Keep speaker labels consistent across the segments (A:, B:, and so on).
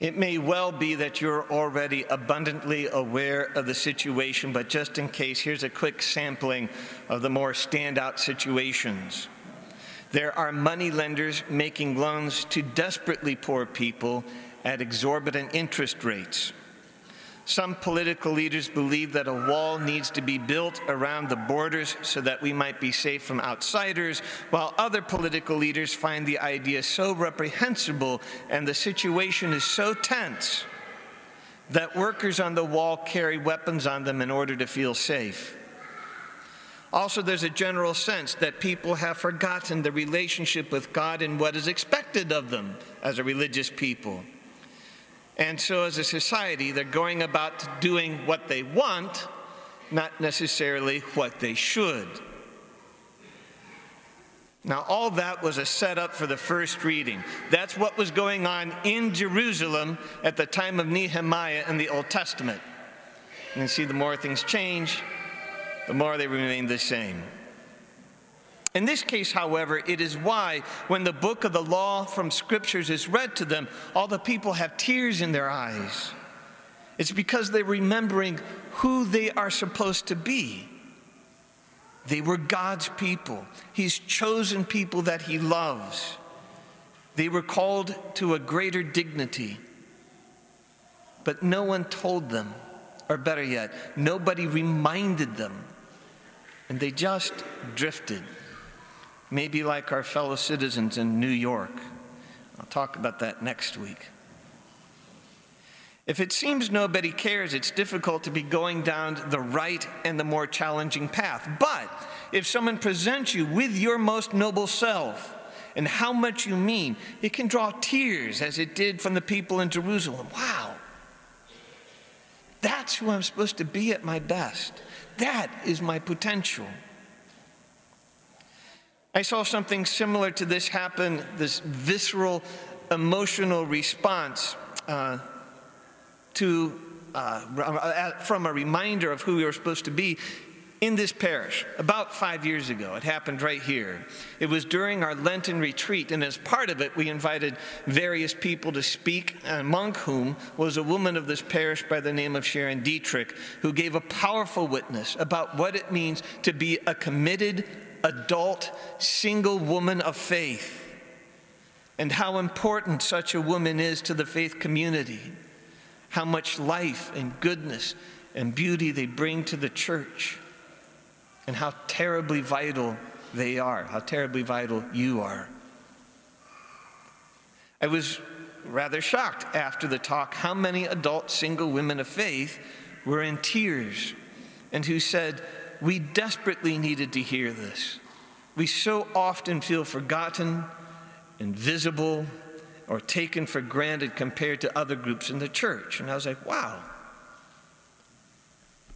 A: It may well be that you're already abundantly aware of the situation, but just in case, here's a quick sampling of the more standout situations. There are money lenders making loans to desperately poor people at exorbitant interest rates. Some political leaders believe that a wall needs to be built around the borders so that we might be safe from outsiders, while other political leaders find the idea so reprehensible and the situation is so tense that workers on the wall carry weapons on them in order to feel safe. Also, there's a general sense that people have forgotten the relationship with God and what is expected of them as a religious people. And so, as a society, they're going about doing what they want, not necessarily what they should. Now, all that was a setup for the first reading. That's what was going on in Jerusalem at the time of Nehemiah in the Old Testament. And you see, the more things change, the more they remain the same. In this case, however, it is why when the book of the law from scriptures is read to them, all the people have tears in their eyes. It's because they're remembering who they are supposed to be. They were God's people, He's chosen people that He loves. They were called to a greater dignity. But no one told them, or better yet, nobody reminded them. And they just drifted maybe like our fellow citizens in New York. I'll talk about that next week. If it seems nobody cares, it's difficult to be going down the right and the more challenging path. But if someone presents you with your most noble self and how much you mean, it can draw tears as it did from the people in Jerusalem. Wow. That's who I'm supposed to be at my best. That is my potential. I saw something similar to this happen, this visceral emotional response uh, to, uh, from a reminder of who we were supposed to be in this parish about five years ago. It happened right here. It was during our Lenten retreat, and as part of it, we invited various people to speak, among whom was a woman of this parish by the name of Sharon Dietrich, who gave a powerful witness about what it means to be a committed, adult, single woman of faith and how important such a woman is to the faith community, how much life and goodness and beauty they bring to the church, and how terribly vital they are, how terribly vital you are. I was rather shocked after the talk how many adult single women of faith were in tears and who said, we desperately needed to hear this. We so often feel forgotten, invisible, or taken for granted compared to other groups in the church. And I was like, wow.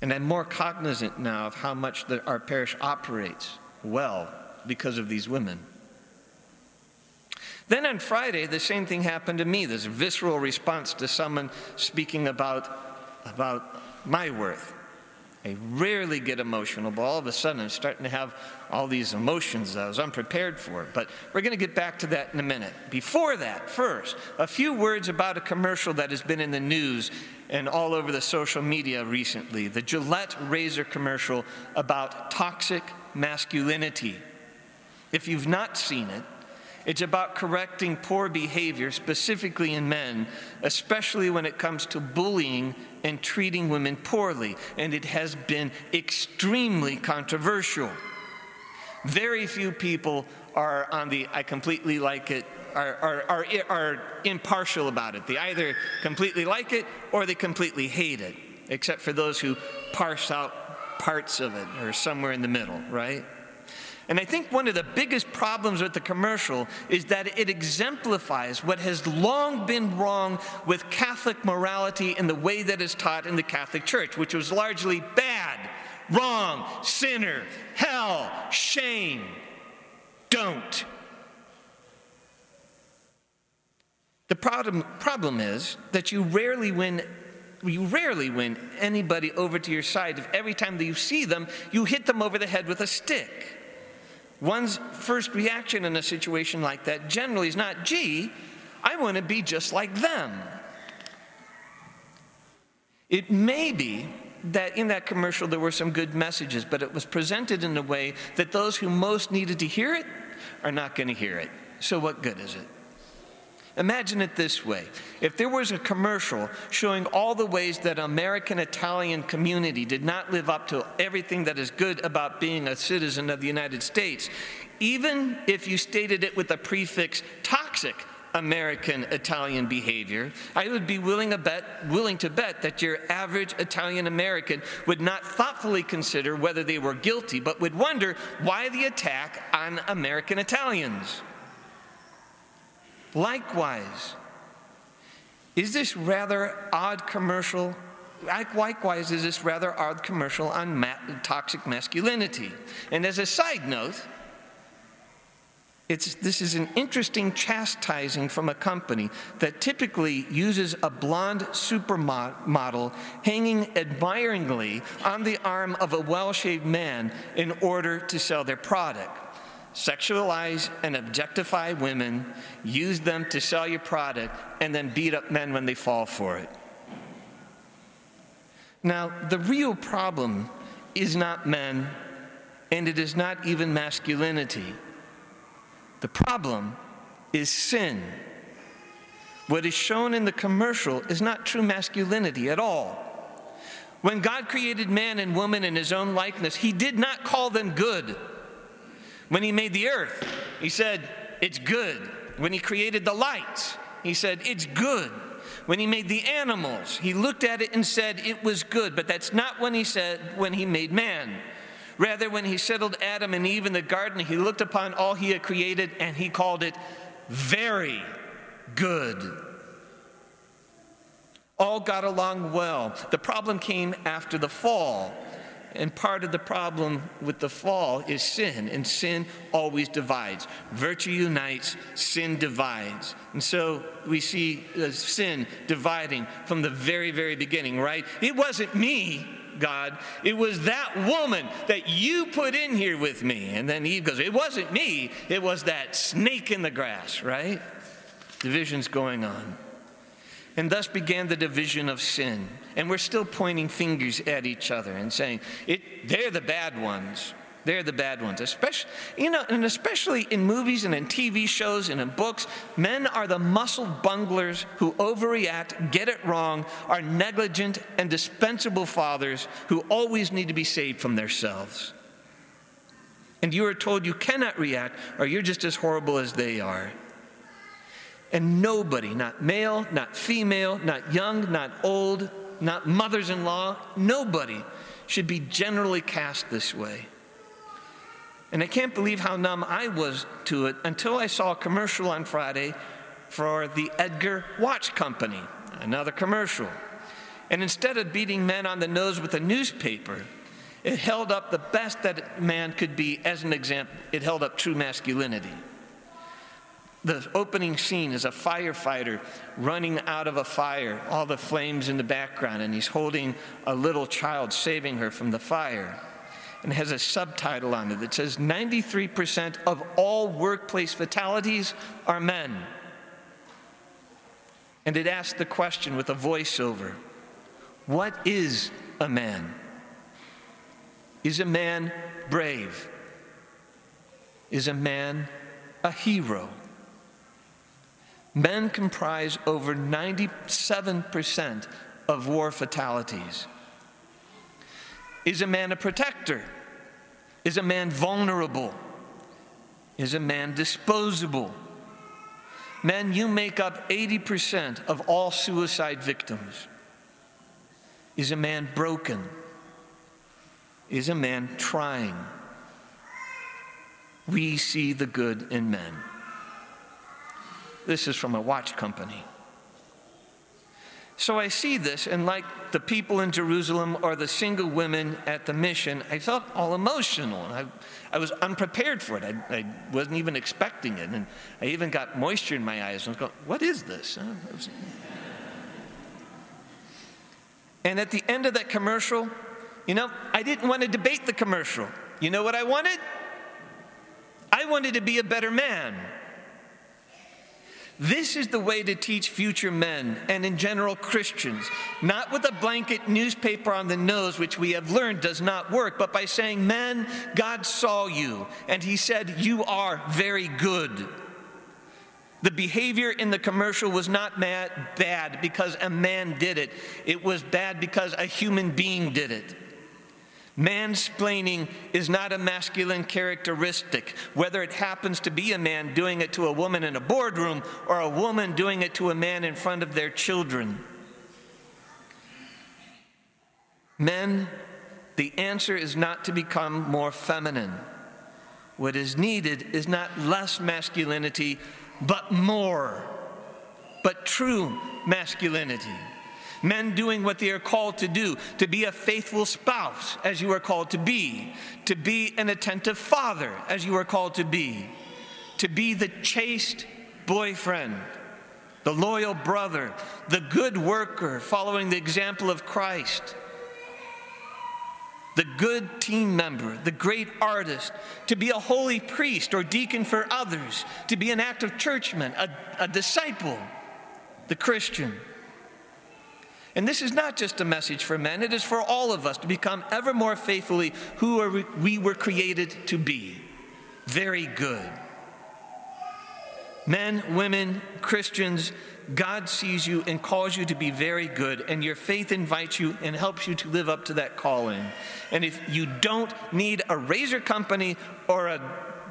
A: And I'm more cognizant now of how much the, our parish operates well because of these women. Then on Friday, the same thing happened to me this visceral response to someone speaking about, about my worth. I rarely get emotional, but all of a sudden I'm starting to have all these emotions that I was unprepared for. But we're going to get back to that in a minute. Before that, first, a few words about a commercial that has been in the news and all over the social media recently the Gillette razor commercial about toxic masculinity. If you've not seen it, it's about correcting poor behavior, specifically in men, especially when it comes to bullying and treating women poorly. And it has been extremely controversial. Very few people are on the I completely like it, are, are, are, are impartial about it. They either completely like it or they completely hate it, except for those who parse out parts of it or somewhere in the middle, right? And I think one of the biggest problems with the commercial is that it exemplifies what has long been wrong with Catholic morality in the way that is taught in the Catholic Church, which was largely bad, wrong, sinner, hell, shame. Don't. The problem, problem is that you rarely win you rarely win anybody over to your side if every time that you see them, you hit them over the head with a stick one's first reaction in a situation like that generally is not, gee, I want to be just like them. It may be that in that commercial there were some good messages, but it was presented in a way that those who most needed to hear it are not going to hear it. So, what good is it? Imagine it this way if there was a commercial showing all the ways that American Italian community did not live up to everything that is good about being a citizen of the United States, even if you stated it with the prefix toxic American Italian behavior, I would be willing to, bet, willing to bet that your average Italian American would not thoughtfully consider whether they were guilty, but would wonder why the attack on American Italians. Likewise, is this rather odd commercial? Likewise, is this rather odd commercial on ma- toxic masculinity? And as a side note, it's, this is an interesting chastising from a company that typically uses a blonde supermodel hanging admiringly on the arm of a well shaved man in order to sell their product. Sexualize and objectify women, use them to sell your product, and then beat up men when they fall for it. Now, the real problem is not men, and it is not even masculinity. The problem is sin. What is shown in the commercial is not true masculinity at all. When God created man and woman in his own likeness, he did not call them good. When he made the earth, he said, It's good. When he created the lights, he said, It's good. When he made the animals, he looked at it and said, It was good. But that's not when he said, when he made man. Rather, when he settled Adam and Eve in the garden, he looked upon all he had created and he called it very good. All got along well. The problem came after the fall. And part of the problem with the fall is sin, and sin always divides. Virtue unites, sin divides. And so we see uh, sin dividing from the very, very beginning, right? It wasn't me God. It was that woman that you put in here with me. And then Eve goes, It wasn't me, it was that snake in the grass, right? Division's going on. And thus began the division of sin. And we're still pointing fingers at each other and saying, it, they're the bad ones. They're the bad ones. Especially, you know, and especially in movies and in TV shows and in books, men are the muscle bunglers who overreact, get it wrong, are negligent and dispensable fathers who always need to be saved from themselves. And you are told you cannot react or you're just as horrible as they are. And nobody, not male, not female, not young, not old, not mothers in law, nobody should be generally cast this way. And I can't believe how numb I was to it until I saw a commercial on Friday for the Egard Watch Company, another commercial. And instead of beating men on the nose with a newspaper, it held up the best that man could be as an example. It held up true masculinity. The opening scene is a firefighter running out of a fire, all the flames in the background, and he's holding a little child, saving her from the fire and it has a subtitle on it that says 93% of all workplace fatalities are men. And it asks the question with a voiceover What is a man? Is a man brave? Is a man a hero? Men comprise over 97% of war fatalities. Is a man a protector? Is a man vulnerable? Is a man disposable? Men, you make up 80% of all suicide victims. Is a man broken? Is a man trying? We see the good in men. This is from a watch company. So I see this, and like the people in Jerusalem or the single women at the mission, I felt all emotional. I, I was unprepared for it. I, I, wasn't even expecting it. And I even got moisture in my eyes. And I was going, What is this? And at the end of that commercial, you know, I didn't want to debate the commercial. You know what I wanted? I wanted to be a better man. This is the way to teach future men and, in general, Christians, not with a blanket newspaper on the nose, which we have learned does not work, but by saying, Men, God saw you, and He said, You are very good. The behavior in the commercial was not mad, bad because a man did it, it was bad because a human being did it. Mansplaining is not a masculine characteristic, whether it happens to be a man doing it to a woman in a boardroom or a woman doing it to a man in front of their children. Men, the answer is not to become more feminine. What is needed is not less masculinity, but more, but true masculinity men doing what they are called to do, to be a faithful spouse, as you are called to be, to be an attentive father, as you are called to be, to be the chaste boyfriend, the loyal brother, the good worker, following the example of Christ. The good team member, the great artist, to be a holy priest or deacon for others, to be an active churchman, a, a disciple, the Christian. And this is not just a message for men, it is for all of us to become ever more faithfully who we were created to be. Very good. Men, women, Christians, God sees you and calls you to be very good, and your faith invites you and helps you to live up to that calling. And if you don't need a razor company or a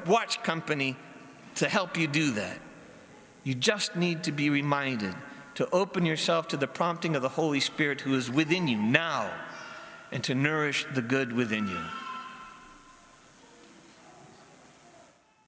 A: watch company to help you do that, you just need to be reminded to open yourself to the prompting of the Holy Spirit who is within you now and to nourish the good within you.